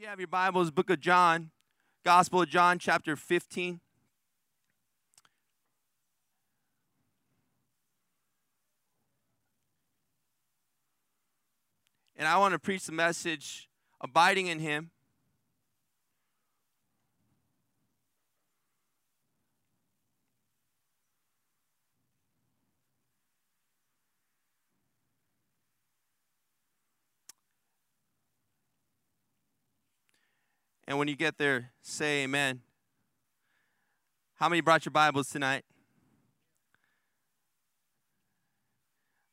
you have your Bibles, book of John, Gospel of John, chapter 15. And I want to preach the message abiding in Him. And when you get there, say amen. How many brought your Bibles tonight?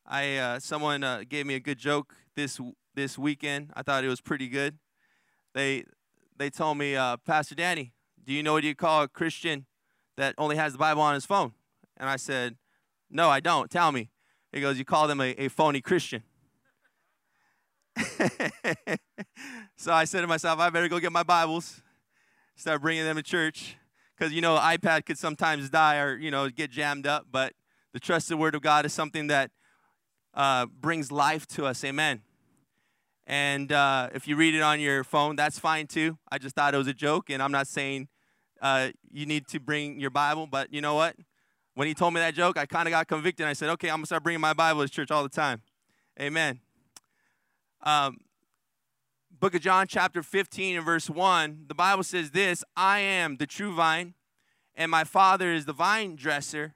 I uh, someone uh, gave me a good joke this this weekend. I thought it was pretty good. They they told me, uh, Pastor Danny, do you know what you call a Christian that only has the Bible on his phone? And I said, No, I don't. Tell me. He goes, You call them a, a phony Christian. so I said to myself, I better go get my Bibles, start bringing them to church, because you know iPad could sometimes die or you know get jammed up, but the trusted Word of God is something that uh, brings life to us. Amen. And uh, if you read it on your phone, that's fine too. I just thought it was a joke, and I'm not saying uh, you need to bring your Bible, but you know what? When he told me that joke, I kind of got convicted. I said, okay, I'm gonna start bringing my Bible to church all the time. Amen. Um, book of John, chapter 15, and verse 1, the Bible says this I am the true vine, and my Father is the vine dresser.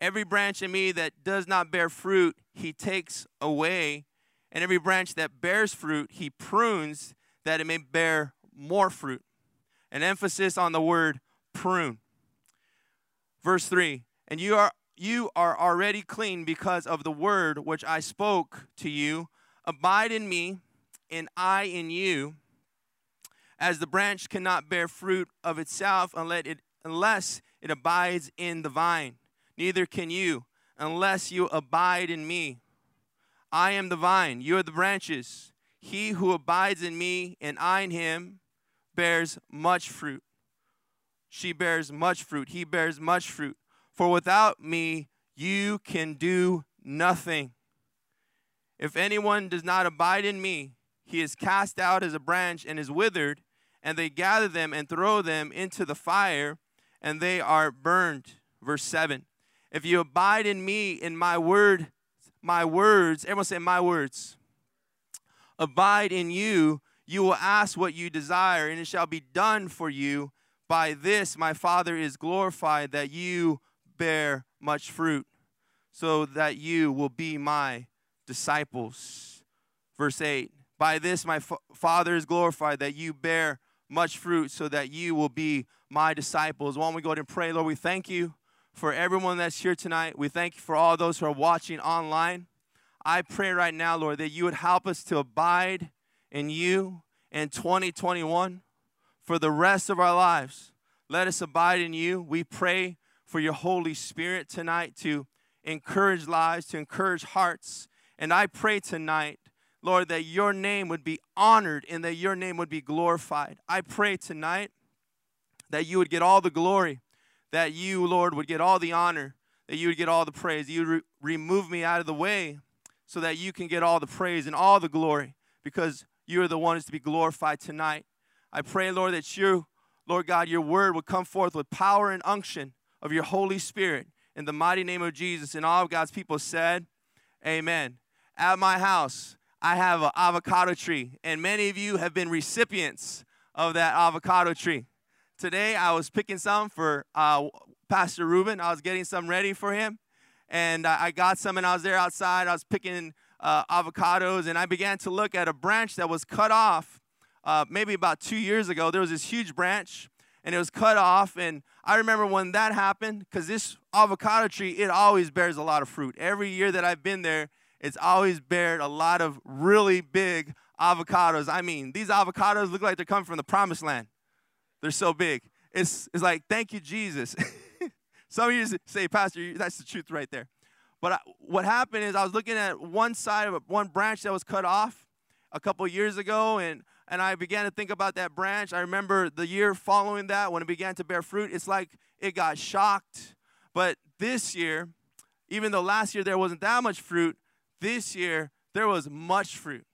Every branch in me that does not bear fruit, he takes away. And every branch that bears fruit, he prunes that it may bear more fruit. An emphasis on the word prune. Verse 3 And you are, you are already clean because of the word which I spoke to you. Abide in me, and I in you. As the branch cannot bear fruit of itself unless it, unless it abides in the vine neither can you unless you abide in me. I am the vine, you are the branches. He who abides in me and I in him bears much fruit. She bears much fruit. He bears much fruit. For without me, you can do nothing. If anyone does not abide in me, he is cast out as a branch and is withered, and they gather them and throw them into the fire, and they are burned. Verse 7. If you abide in me, in my word, my words, everyone say, my words, abide in you, you will ask what you desire, and it shall be done for you. By this my Father is glorified, that you bear much fruit, so that you will be my disciples. Verse 8 By this my Father is glorified, that you bear much fruit, so that you will be my disciples. Why don't we go ahead and pray, Lord? We thank you for everyone that's here tonight. We thank you for all those who are watching online. I pray right now, Lord, that you would help us to abide in you in 2021 for the rest of our lives. Let us abide in you. We pray for your Holy Spirit tonight to encourage lives, to encourage hearts. And I pray tonight, Lord, that your name would be honored and that your name would be glorified. I pray tonight that you would get all the glory that you, Lord, would get all the honor, that you would get all the praise. You re- remove me out of the way so that you can get all the praise and all the glory because you are the one who's to be glorified tonight. I pray, Lord, that you, Lord God, your word would come forth with power and unction of your Holy Spirit in the mighty name of Jesus. And all of God's people said, Amen. At my house, I have an avocado tree, and many of you have been recipients of that avocado tree today I was picking some for uh, Pastor Ruben. I was getting some ready for him. And I got some, and I was there outside. I was picking uh, avocados, and I began to look at a branch that was cut off uh, maybe about two years ago. There was this huge branch, and it was cut off. And I remember when that happened, because this avocado tree, it always bears a lot of fruit. Every year that I've been there, it's always bared a lot of really big avocados. I mean, these avocados look like they're coming from the promised land. They're so big. It's, it's like, thank you, Jesus. Some of you say, Pastor, that's the truth right there. But I, what happened is I was looking at one side of a, one branch that was cut off a couple years ago, and, and I began to think about that branch. I remember the year following that when it began to bear fruit, it's like it got shocked. But this year, even though last year there wasn't that much fruit, this year there was much fruit.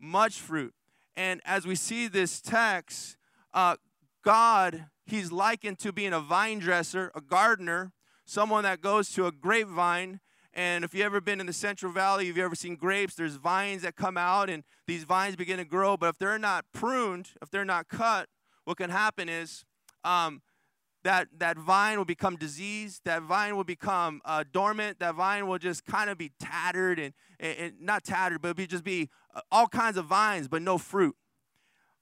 Much fruit. And as we see this text, uh, God, He's likened to being a vine dresser, a gardener, someone that goes to a grapevine. And if you've ever been in the Central Valley, if you've ever seen grapes, there's vines that come out and these vines begin to grow. But if they're not pruned, if they're not cut, what can happen is um, that, that vine will become diseased, that vine will become uh, dormant, that vine will just kind of be tattered and, and, and not tattered, but be just be uh, all kinds of vines, but no fruit.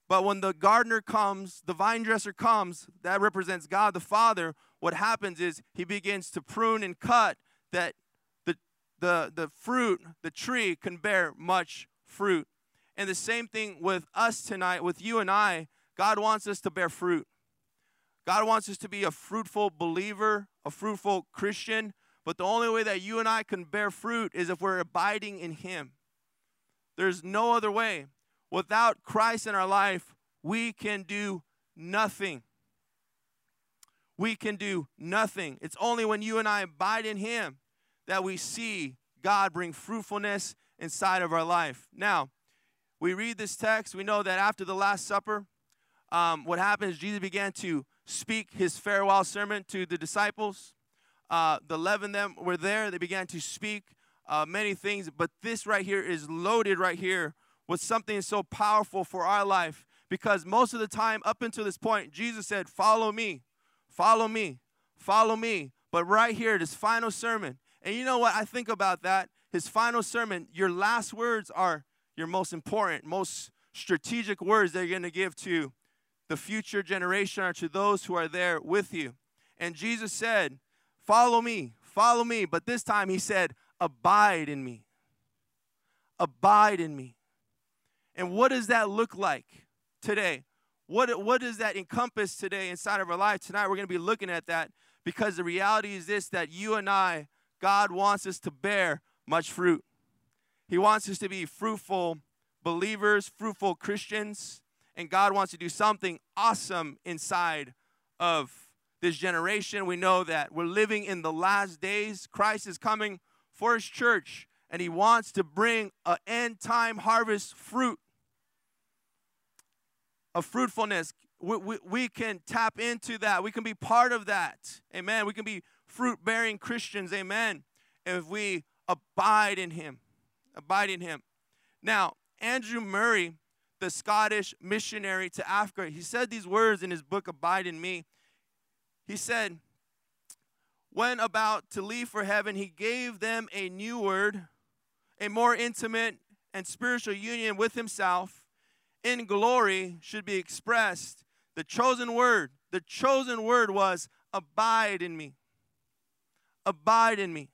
But when the gardener comes, the vine dresser comes, that represents God the Father, what happens is he begins to prune and cut that the, the, the fruit, the tree, can bear much fruit. And the same thing with us tonight, with you and I, God wants us to bear fruit. God wants us to be a fruitful believer, a fruitful Christian, but the only way that you and I can bear fruit is if we're abiding in Him. There's no other way. Without Christ in our life, we can do nothing. We can do nothing. It's only when you and I abide in Him that we see God bring fruitfulness inside of our life. Now, we read this text, we know that after the Last Supper, um, what happened is Jesus began to speak his farewell sermon to the disciples. Uh, the 11 them were there. They began to speak uh, many things, but this right here is loaded right here with something so powerful for our life because most of the time, up until this point, Jesus said, Follow me, follow me, follow me. But right here, this final sermon, and you know what I think about that? His final sermon, your last words are your most important, most strategic words that you're going to give to the future generation or to those who are there with you. And Jesus said, Follow me, follow me. But this time he said, Abide in me. Abide in me. And what does that look like today? What, what does that encompass today inside of our life? Tonight we're going to be looking at that because the reality is this that you and I, God wants us to bear much fruit. He wants us to be fruitful believers, fruitful Christians and God wants to do something awesome inside of this generation. We know that we're living in the last days. Christ is coming for his church, and he wants to bring an end time harvest fruit of fruitfulness. We, we, we can tap into that. We can be part of that. Amen. We can be fruit bearing Christians. Amen. If we abide in him. Abide in him. Now, Andrew Murray the Scottish missionary to Africa. He said these words in his book, Abide in Me. He said, When about to leave for heaven, he gave them a new word, a more intimate and spiritual union with himself in glory should be expressed. The chosen word, the chosen word was abide in me. Abide in me.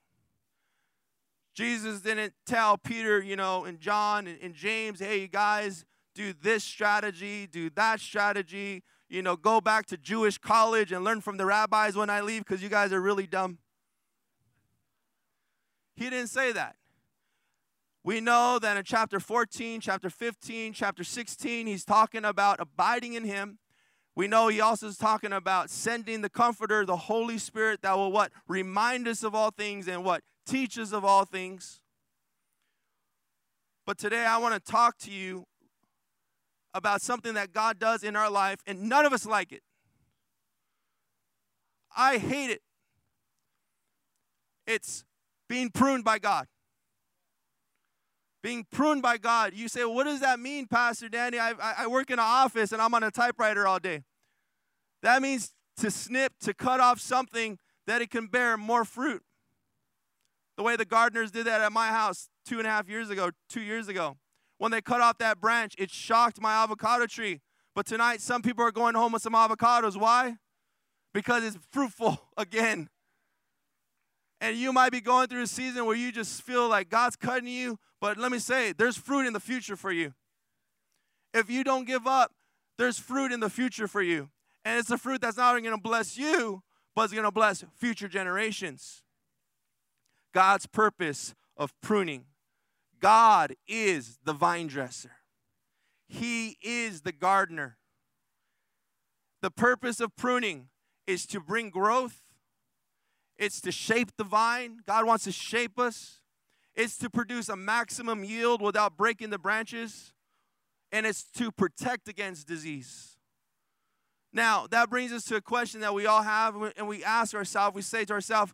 Jesus didn't tell Peter, you know, and John and, and James, hey, you guys, do this strategy, do that strategy, you know, go back to Jewish college and learn from the rabbis when I leave because you guys are really dumb. He didn't say that. We know that in chapter 14, chapter 15, chapter 16, he's talking about abiding in him. We know he also is talking about sending the comforter, the Holy Spirit that will what? Remind us of all things and what? Teach us of all things. But today I want to talk to you about something that God does in our life, and none of us like it. I hate it. It's being pruned by God. Being pruned by God. You say, well, what does that mean, Pastor Danny? I, I work in an office and I'm on a typewriter all day. That means to snip, to cut off something that it can bear more fruit. The way the gardeners did that at my house two and a half years ago, two years ago. When they cut off that branch, it shocked my avocado tree. But tonight, some people are going home with some avocados. Why? Because it's fruitful again. And you might be going through a season where you just feel like God's cutting you, but let me say, there's fruit in the future for you. If you don't give up, there's fruit in the future for you. And it's a fruit that's not only going to bless you, but it's going to bless future generations. God's purpose of pruning. God is the vine dresser, He is the gardener. The purpose of pruning is to bring growth, it's to shape the vine. God wants to shape us, it's to produce a maximum yield without breaking the branches. and it's to protect against disease. Now, that brings us to a question that we all have, and we ask ourselves, we say to ourselves,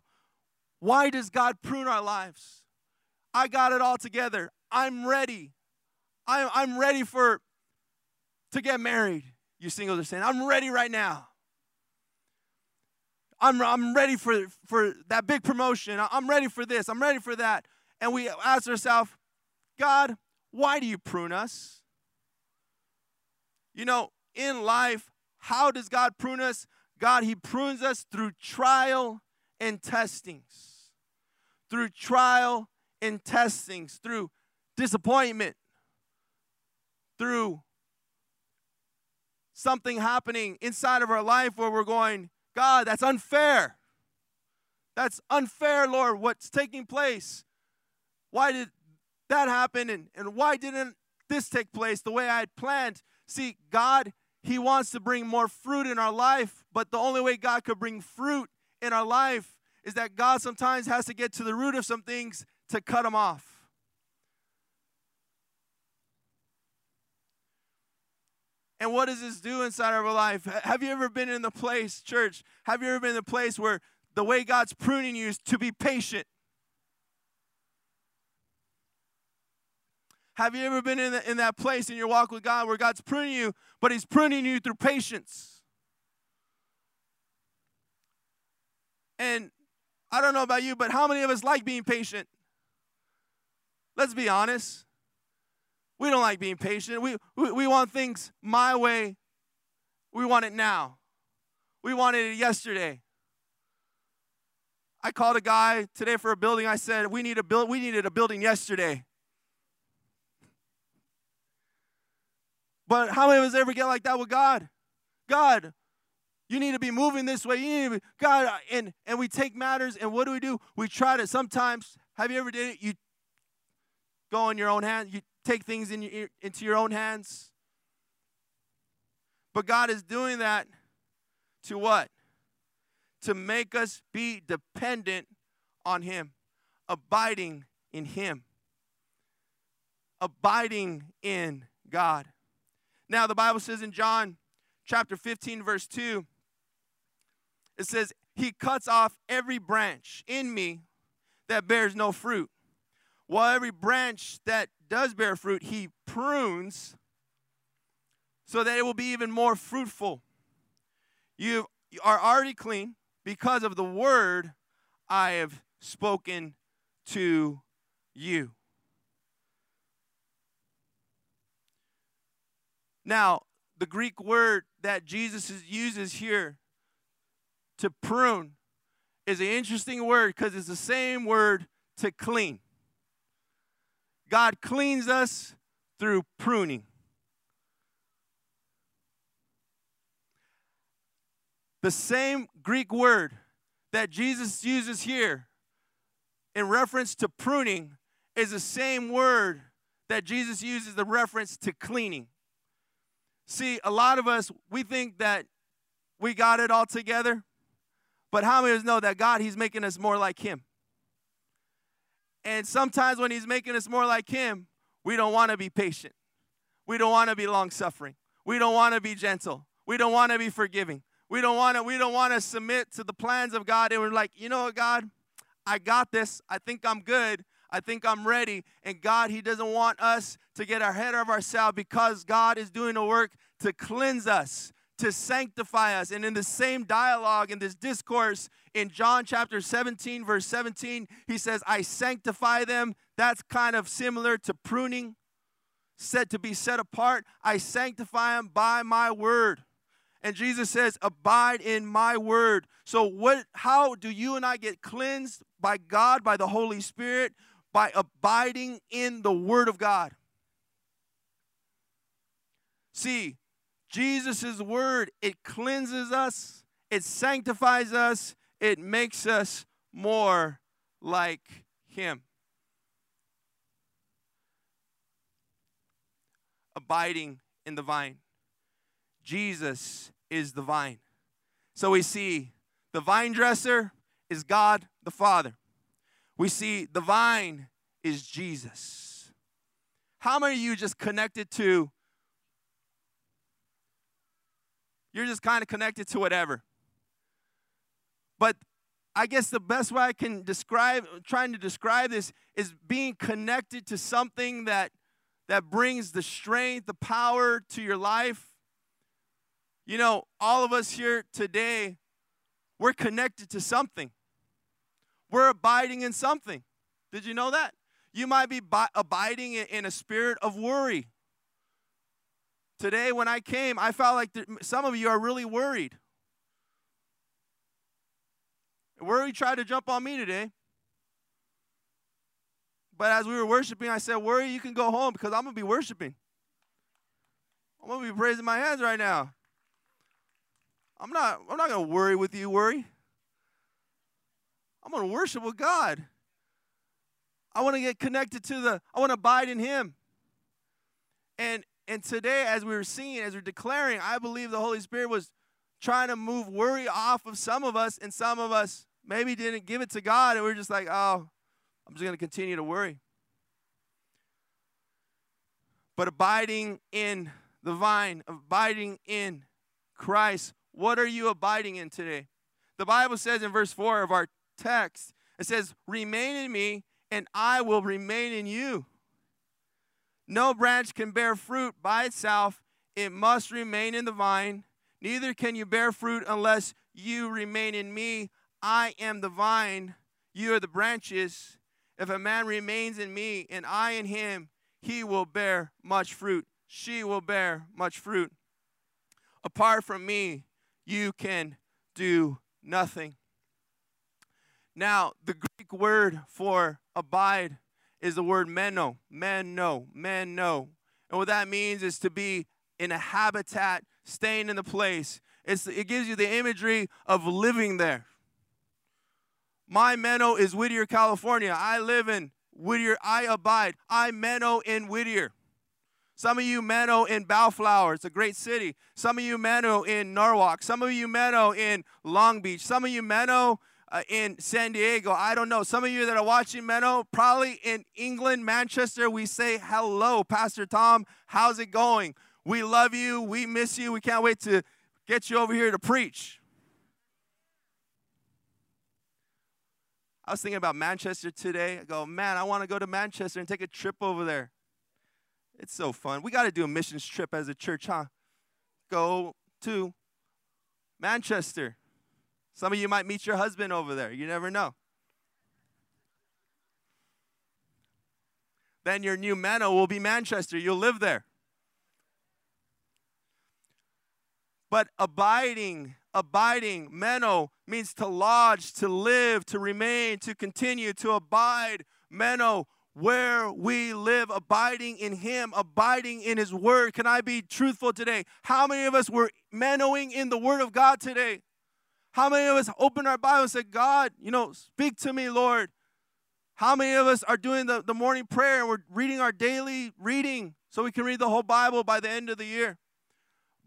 why does God prune our lives? I got it all together. I'm ready. I'm, I'm ready for to get married. You singles are saying, I'm ready right now. I'm, I'm ready for, for that big promotion. I'm ready for this. I'm ready for that. And we ask ourselves, God, why do you prune us? You know, in life, how does God prune us? God, He prunes us through trial and testings. Through trial and testings, through disappointment, through something happening inside of our life where we're going, God, that's unfair. That's unfair, Lord, what's taking place. Why did that happen? And, and why didn't this take place the way I had planned? See, God, He wants to bring more fruit in our life, but the only way God could bring fruit in our life is that God sometimes has to get to the root of some things to cut them off. And what does this do inside of our life? Have you ever been in the place, church? Have you ever been in the place where the way God's pruning you is to be patient? Have you ever been in, the, in that place in your walk with God where God's pruning you, but He's pruning you through patience? And I don't know about you, but how many of us like being patient? Let's be honest. We don't like being patient. We, we, we want things my way. We want it now. We wanted it yesterday. I called a guy today for a building. I said, we need a build, we needed a building yesterday. But how many of us ever get like that with God? God, you need to be moving this way. You need to be, God, and, and we take matters, and what do we do? We try to sometimes, have you ever did it? You go in your own hands. You take things in your, into your own hands. But God is doing that to what? To make us be dependent on Him, abiding in Him, abiding in God. Now, the Bible says in John chapter 15, verse 2, it says, He cuts off every branch in me that bears no fruit, while every branch that does bear fruit, he prunes so that it will be even more fruitful. You are already clean because of the word I have spoken to you. Now, the Greek word that Jesus uses here to prune is an interesting word because it's the same word to clean. God cleans us through pruning. The same Greek word that Jesus uses here in reference to pruning is the same word that Jesus uses the reference to cleaning. See, a lot of us, we think that we got it all together, but how many of us know that God, He's making us more like Him? And sometimes when He's making us more like Him, we don't want to be patient. We don't want to be long suffering. We don't want to be gentle. We don't want to be forgiving. We don't want to we don't want to submit to the plans of God and we're like, "You know what, God? I got this. I think I'm good. I think I'm ready." And God, he doesn't want us to get ahead of ourselves because God is doing a work to cleanse us, to sanctify us. And in the same dialogue, in this discourse, in John chapter 17, verse 17, he says, I sanctify them. That's kind of similar to pruning, said to be set apart. I sanctify them by my word. And Jesus says, Abide in my word. So, what, how do you and I get cleansed by God, by the Holy Spirit? By abiding in the word of God. See, Jesus' word, it cleanses us, it sanctifies us, it makes us more like Him. Abiding in the vine. Jesus is the vine. So we see the vine dresser is God the Father. We see the vine is Jesus. How many of you just connected to you're just kind of connected to whatever. But I guess the best way I can describe trying to describe this is being connected to something that that brings the strength, the power to your life. You know, all of us here today, we're connected to something. We're abiding in something. Did you know that? You might be bi- abiding in a spirit of worry. Today, when I came, I felt like some of you are really worried. Worry tried to jump on me today. But as we were worshiping, I said, Worry, you can go home because I'm going to be worshiping. I'm going to be praising my hands right now. I'm not, I'm not going to worry with you, worry. I'm going to worship with God. I want to get connected to the, I want to abide in Him. And and today, as we were seeing, as we we're declaring, I believe the Holy Spirit was trying to move worry off of some of us, and some of us maybe didn't give it to God, and we we're just like, oh, I'm just going to continue to worry. But abiding in the vine, abiding in Christ, what are you abiding in today? The Bible says in verse 4 of our text, it says, Remain in me, and I will remain in you. No branch can bear fruit by itself, it must remain in the vine. Neither can you bear fruit unless you remain in me. I am the vine, you are the branches. If a man remains in me and I in him, he will bear much fruit. She will bear much fruit. Apart from me, you can do nothing. Now, the Greek word for abide is the word meno, meno, meno. And what that means is to be in a habitat, staying in the place. It's, it gives you the imagery of living there. My meno is Whittier, California. I live in Whittier. I abide. I meno in Whittier. Some of you meno in Bellflower. It's a great city. Some of you meno in Norwalk. Some of you meno in Long Beach. Some of you meno uh, in San Diego. I don't know. Some of you that are watching Meno, probably in England, Manchester, we say hello, Pastor Tom. How's it going? We love you. We miss you. We can't wait to get you over here to preach. I was thinking about Manchester today. I go, man, I want to go to Manchester and take a trip over there. It's so fun. We got to do a missions trip as a church, huh? Go to Manchester. Some of you might meet your husband over there. You never know. Then your new Meno will be Manchester. You'll live there. But abiding, abiding, Meno means to lodge, to live, to remain, to continue, to abide. Meno, where we live, abiding in Him, abiding in His Word. Can I be truthful today? How many of us were Menoing in the Word of God today? How many of us open our Bible and say, God, you know, speak to me, Lord? How many of us are doing the, the morning prayer and we're reading our daily reading so we can read the whole Bible by the end of the year?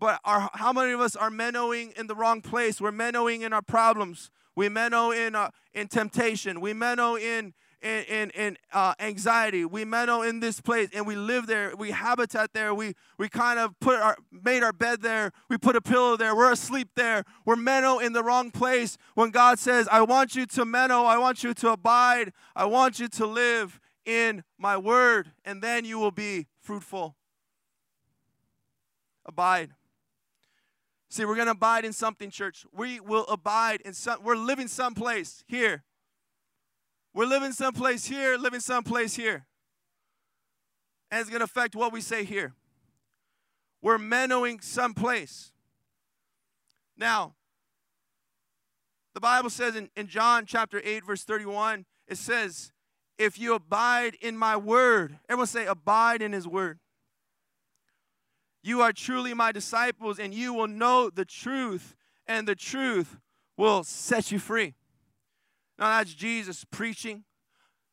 But are, how many of us are menoing in the wrong place? We're menoing in our problems. We meno in, uh, in temptation. We meno in in, in, in uh, anxiety. We meno in this place and we live there. We habitat there. We, we kind of put our, made our bed there. We put a pillow there. We're asleep there. We're meno in the wrong place. When God says, I want you to meno, I want you to abide, I want you to live in my word, and then you will be fruitful. Abide. See, we're going to abide in something, church. We will abide in some, we're living someplace here we're living someplace here, living someplace here. And it's going to affect what we say here. We're menoing someplace. Now, the Bible says in, in John chapter 8, verse 31, it says, If you abide in my word, everyone say, abide in his word. You are truly my disciples, and you will know the truth, and the truth will set you free. Now, that's Jesus preaching.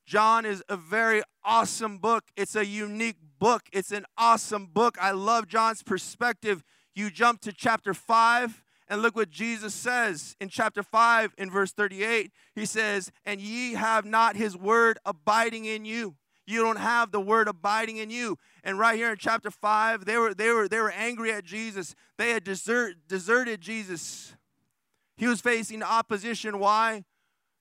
John is a very awesome book. It's a unique book. It's an awesome book. I love John's perspective. You jump to chapter 5 and look what Jesus says in chapter 5 in verse 38. He says, And ye have not his word abiding in you. you don't have the word abiding in you. And right here in chapter 5, they were they were they were angry at Jesus. They had desert, deserted Jesus. He was facing opposition. Why?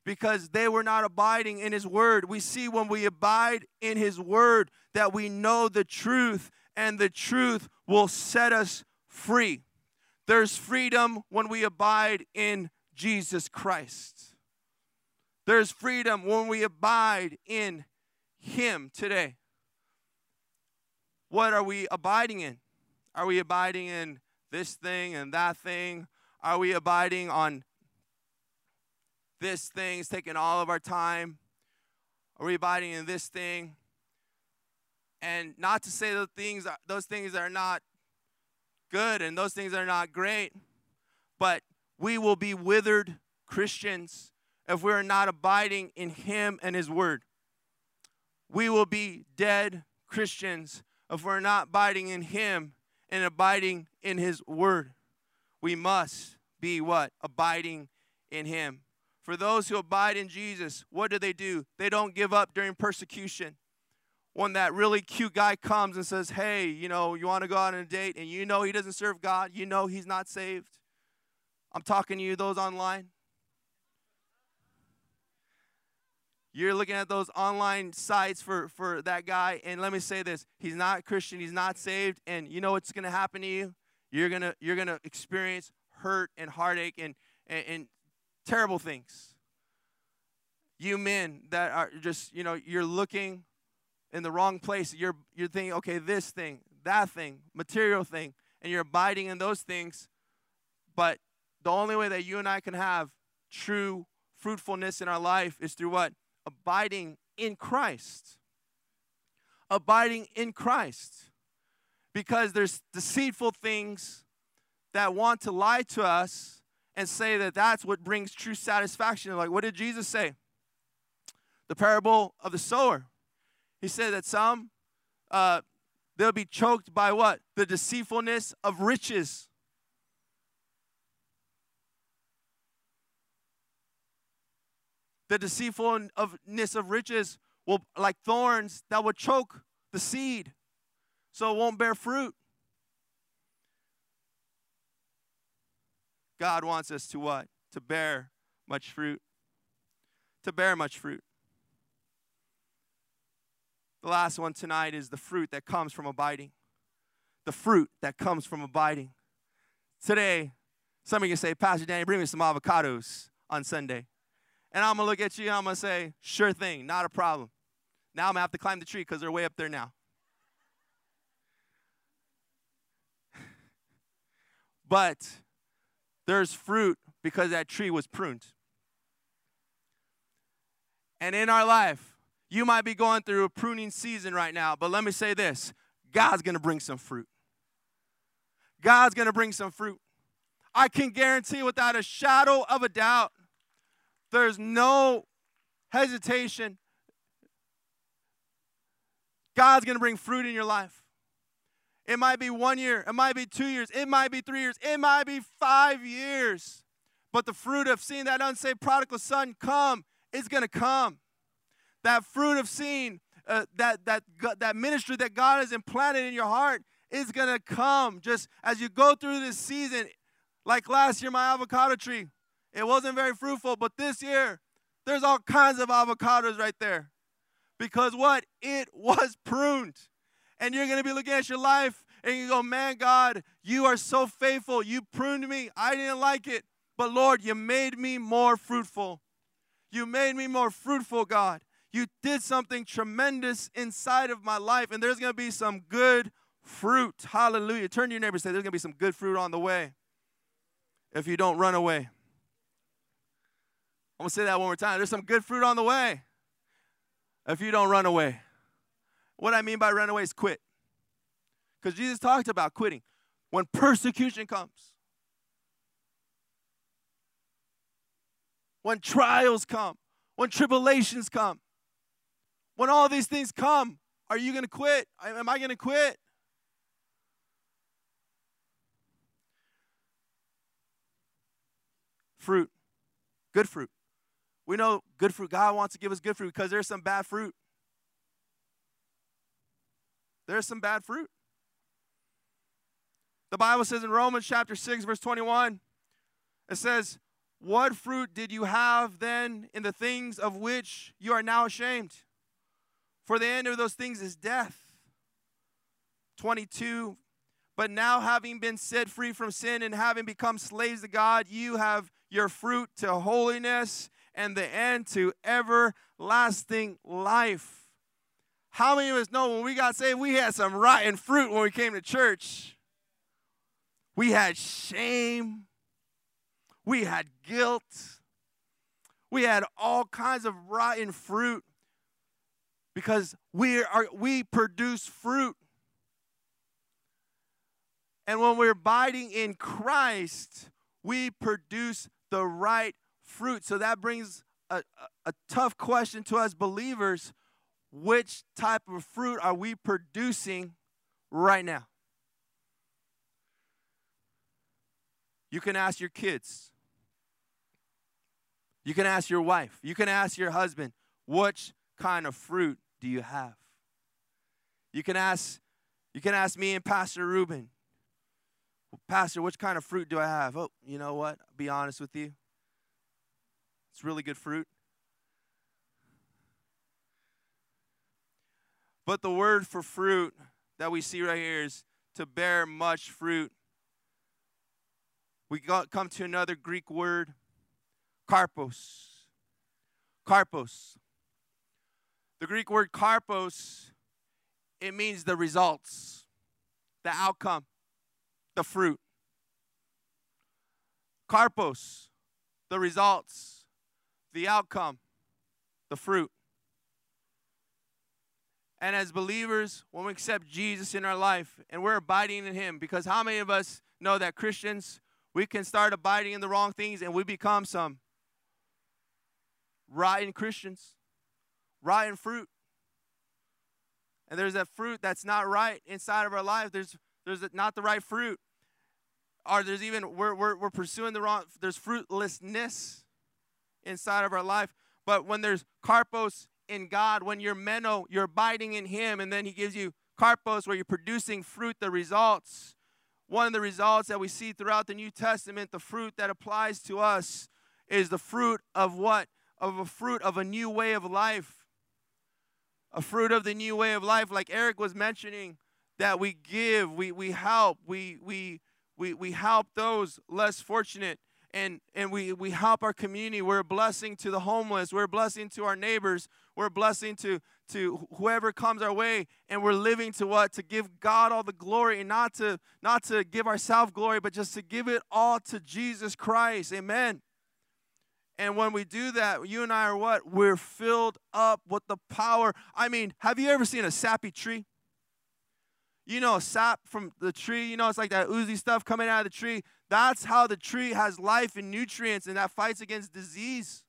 Because they were not abiding in his word. We see when we abide in his word that we know the truth and the truth will set us free. There's freedom when we abide in Jesus Christ. There's freedom when we abide in Him today. What are we abiding in? Are we abiding in this thing and that thing? Are we abiding on this thing? is taking all of our time. Are we abiding in this thing? And not to say those things, those things are not good and those things are not great, but we will be withered Christians if we're not abiding in Him and His Word. We will be dead Christians if we're not abiding in Him and abiding in His Word. We must be what? Abiding in Him. For those who abide in Jesus, what do they do? They don't give up during persecution. When that really cute guy comes and says, Hey, you know, you want to go out on a date, and you know he doesn't serve God, you know he's not saved. I'm talking to you, those online. You're looking at those online sites for, for that guy, and let me say this: he's not Christian, he's not saved, and you know what's going to happen to you? You're gonna you're gonna experience hurt and heartache and, and, and terrible things. You men that are just you know you're looking in the wrong place. You're you're thinking, okay, this thing, that thing, material thing, and you're abiding in those things, but the only way that you and I can have true fruitfulness in our life is through what? Abiding in Christ. Abiding in Christ. Because there's deceitful things that want to lie to us and say that that's what brings true satisfaction. Like, what did Jesus say? The parable of the sower. He said that some, uh, they'll be choked by what? The deceitfulness of riches. The deceitfulness of riches will, like thorns, that will choke the seed so it won't bear fruit. God wants us to what? To bear much fruit. To bear much fruit. The last one tonight is the fruit that comes from abiding. The fruit that comes from abiding. Today, some of you say, Pastor Danny, bring me some avocados on Sunday. And I'm going to look at you and I'm going to say, sure thing, not a problem. Now I'm going to have to climb the tree because they're way up there now. but there's fruit because that tree was pruned. And in our life, you might be going through a pruning season right now, but let me say this God's gonna bring some fruit. God's gonna bring some fruit. I can guarantee without a shadow of a doubt there's no hesitation. God's to bring fruit in your life. It might be one year, it might be two years, it might be three years, it might be five years. But the fruit of seeing that unsaved prodigal son come is going to come. That fruit of seeing uh, that, that, that ministry that God has implanted in your heart is going to come just as you go through this season. Like last year, my avocado tree. It wasn't very fruitful, but this year, there's all kinds of avocados right there. Because what? It was pruned. And you're going to be looking at your life and you go, man, God, you are so faithful. You pruned me. I didn't like it. But Lord, you made me more fruitful. You made me more fruitful, God. You did something tremendous inside of my life, and there's going to be some good fruit. Hallelujah. Turn to your neighbor and say, There's going to be some good fruit on the way if you don't run away. I'm going to say that one more time. There's some good fruit on the way if you don't run away. What I mean by run away is quit. Because Jesus talked about quitting. When persecution comes, when trials come, when tribulations come, when all these things come, are you going to quit? Am I going to quit? Fruit, good fruit. We know good fruit. God wants to give us good fruit because there's some bad fruit. There's some bad fruit. The Bible says in Romans chapter 6, verse 21, it says, What fruit did you have then in the things of which you are now ashamed? For the end of those things is death. 22, but now having been set free from sin and having become slaves to God, you have your fruit to holiness and the end to everlasting life. How many of us know when we got saved, we had some rotten fruit when we came to church? We had shame. We had guilt. We had all kinds of rotten fruit because we are we produce fruit. And when we're abiding in Christ, we produce the right fruit. So that brings a, a, a tough question to us believers which type of fruit are we producing right now? You can ask your kids. You can ask your wife. You can ask your husband, which kind of fruit do you have? You can ask you can ask me and Pastor Ruben. Pastor, which kind of fruit do I have? Oh, you know what? I'll be honest with you. It's really good fruit. But the word for fruit that we see right here is to bear much fruit. We got, come to another Greek word, karpos. Karpos. The Greek word karpos, it means the results, the outcome, the fruit. Karpos, the results, the outcome, the fruit. And as believers, when we accept Jesus in our life and we're abiding in Him, because how many of us know that Christians, we can start abiding in the wrong things and we become some rotten Christians, rotten fruit. And there's that fruit that's not right inside of our life. There's there's not the right fruit. Or there's even we're, we're, we're pursuing the wrong there's fruitlessness inside of our life. But when there's karpos in God, when you're meno, you're abiding in Him, and then He gives you karpos, where you're producing fruit, the results. One of the results that we see throughout the New Testament, the fruit that applies to us, is the fruit of what? Of a fruit of a new way of life. A fruit of the new way of life, like Eric was mentioning, that we give, we, we help, we, we, we, we help those less fortunate and, and we, we help our community. We're a blessing to the homeless. We're a blessing to our neighbors. We're a blessing to, to whoever comes our way. And we're living to what? To give God all the glory and not to, not to give ourselves glory, but just to give it all to Jesus Christ. Amen. And when we do that, you and I are what? We're filled up with the power. I mean, have you ever seen a sappy tree? You know, sap from the tree, you know, it's like that oozy stuff coming out of the tree. That's how the tree has life and nutrients and that fights against disease.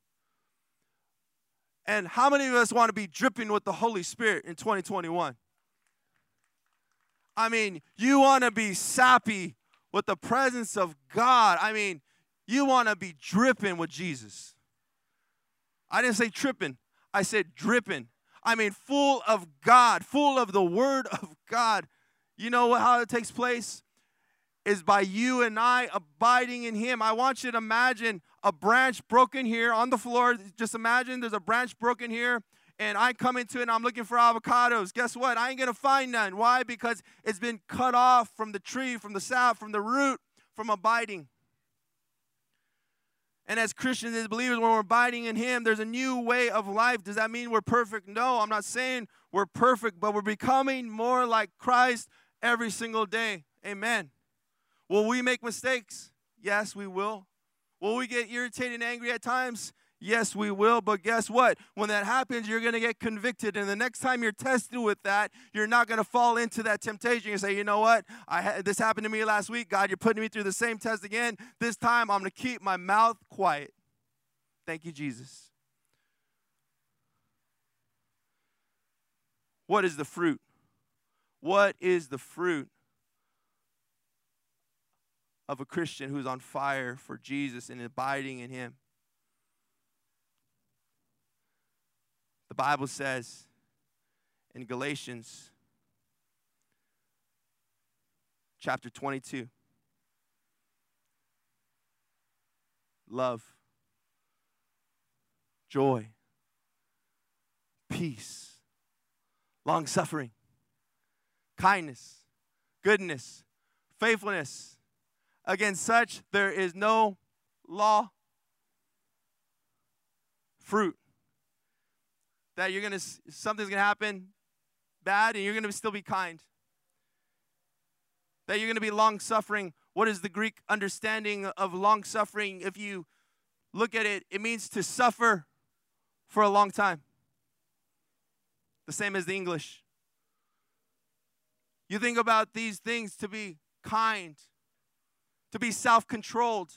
And how many of us want to be dripping with the Holy Spirit in 2021? I mean, you want to be sappy with the presence of God. I mean, you want to be dripping with Jesus. I didn't say tripping, I said dripping. I mean, full of God, full of the Word of God. You know how it takes place? is by you and I abiding in Him. I want you to imagine a branch broken here on the floor. Just imagine there's a branch broken here, and I come into it and I'm looking for avocados. Guess what? I ain't gonna find none. Why? Because it's been cut off from the tree, from the sap, from the root, from abiding. And as Christians, as believers, when we're abiding in Him, there's a new way of life. Does that mean we're perfect? No, I'm not saying we're perfect, but we're becoming more like Christ every single day. Amen. Will we make mistakes? Yes, we will. Will we get irritated and angry at times? Yes, we will. But guess what? When that happens, you're going to get convicted. And the next time you're tested with that, you're not going to fall into that temptation. You say, you know what? I ha- this happened to me last week. God, you're putting me through the same test again. This time, I'm going to keep my mouth quiet. Thank you, Jesus. What is the fruit? What is the fruit of a Christian who's on fire for Jesus and abiding in Him. The Bible says in Galatians chapter 22. Love, joy, peace, long suffering, kindness, goodness, faithfulness. Against such there is no law. Fruit. That you're gonna something's gonna happen bad and you're gonna still be kind. That you're gonna be long suffering. What is the Greek understanding of long suffering? If you look at it, it means to suffer for a long time. The same as the English. You think about these things to be kind, to be self controlled.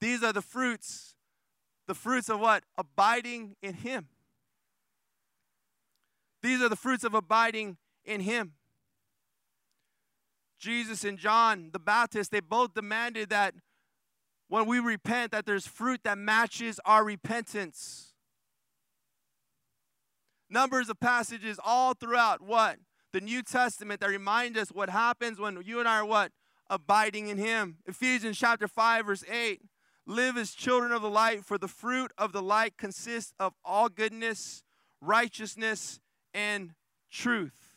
These are the fruits. The fruits of what? Abiding in Him. These are the fruits of abiding in Him. Jesus and John the Baptist, they both demanded that when we repent, that there's fruit that matches our repentance. Numbers of passages all throughout what? the New Testament that remind us what happens when you and I are what? Abiding in Him. Ephesians chapter 5, verse 8. Live as children of the light, for the fruit of the light consists of all goodness, righteousness, and truth.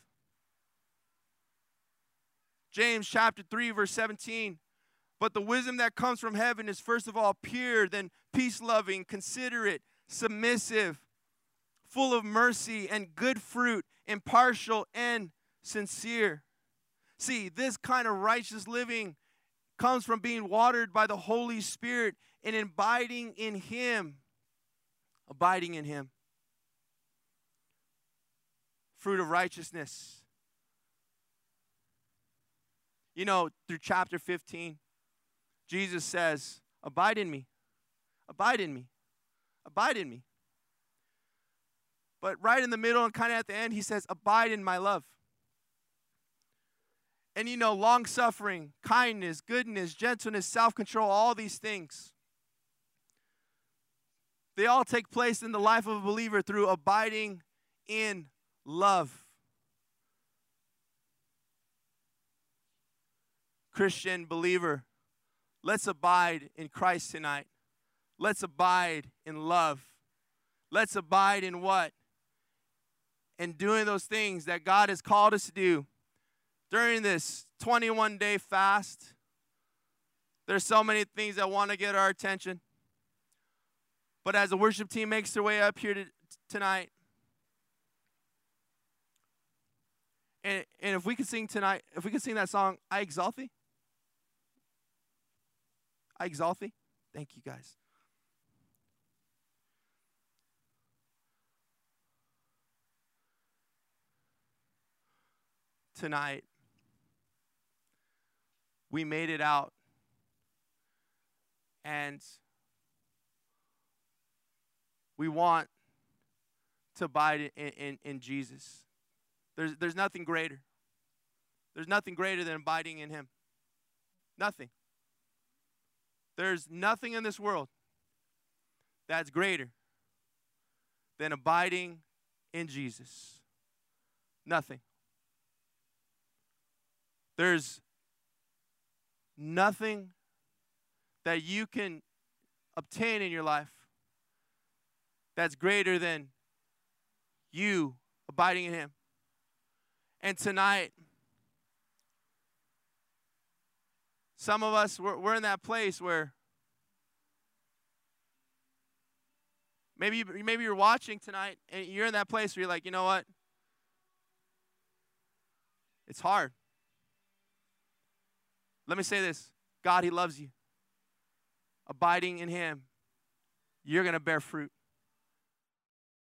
James chapter 3, verse 17. But the wisdom that comes from heaven is first of all pure, then peace loving, considerate, submissive, full of mercy and good fruit, impartial and sincere. See, this kind of righteous living comes from being watered by the Holy Spirit and abiding in Him. Abiding in Him. Fruit of righteousness. You know, through chapter 15, Jesus says, Abide in me. Abide in me. Abide in me. But right in the middle and kind of at the end, he says, Abide in my love. And you know, long suffering, kindness, goodness, gentleness, self control, all these things. They all take place in the life of a believer through abiding in love. Christian believer, let's abide in Christ tonight. Let's abide in love. Let's abide in what? and doing those things that God has called us to do during this 21 day fast. There's so many things that want to get our attention. But as the worship team makes their way up here to, tonight, and, and if we could sing tonight, if we could sing that song, I Exalt Thee. I Exalt Thee. Thank you guys. tonight. We made it out. And we want to abide in, in, in, Jesus. There's, there's nothing greater. There's nothing greater than abiding in Him. Nothing. There's nothing in this world that's greater than abiding in Jesus. Nothing. There's nothing that you can obtain in your life that's greater than you abiding in Him. And tonight, some of us, we're, we're in that place where maybe, maybe you're watching tonight and you're in that place where you're like, you know what? It's hard. Let me say this God, He loves you. Abiding in Him, you're going to bear fruit.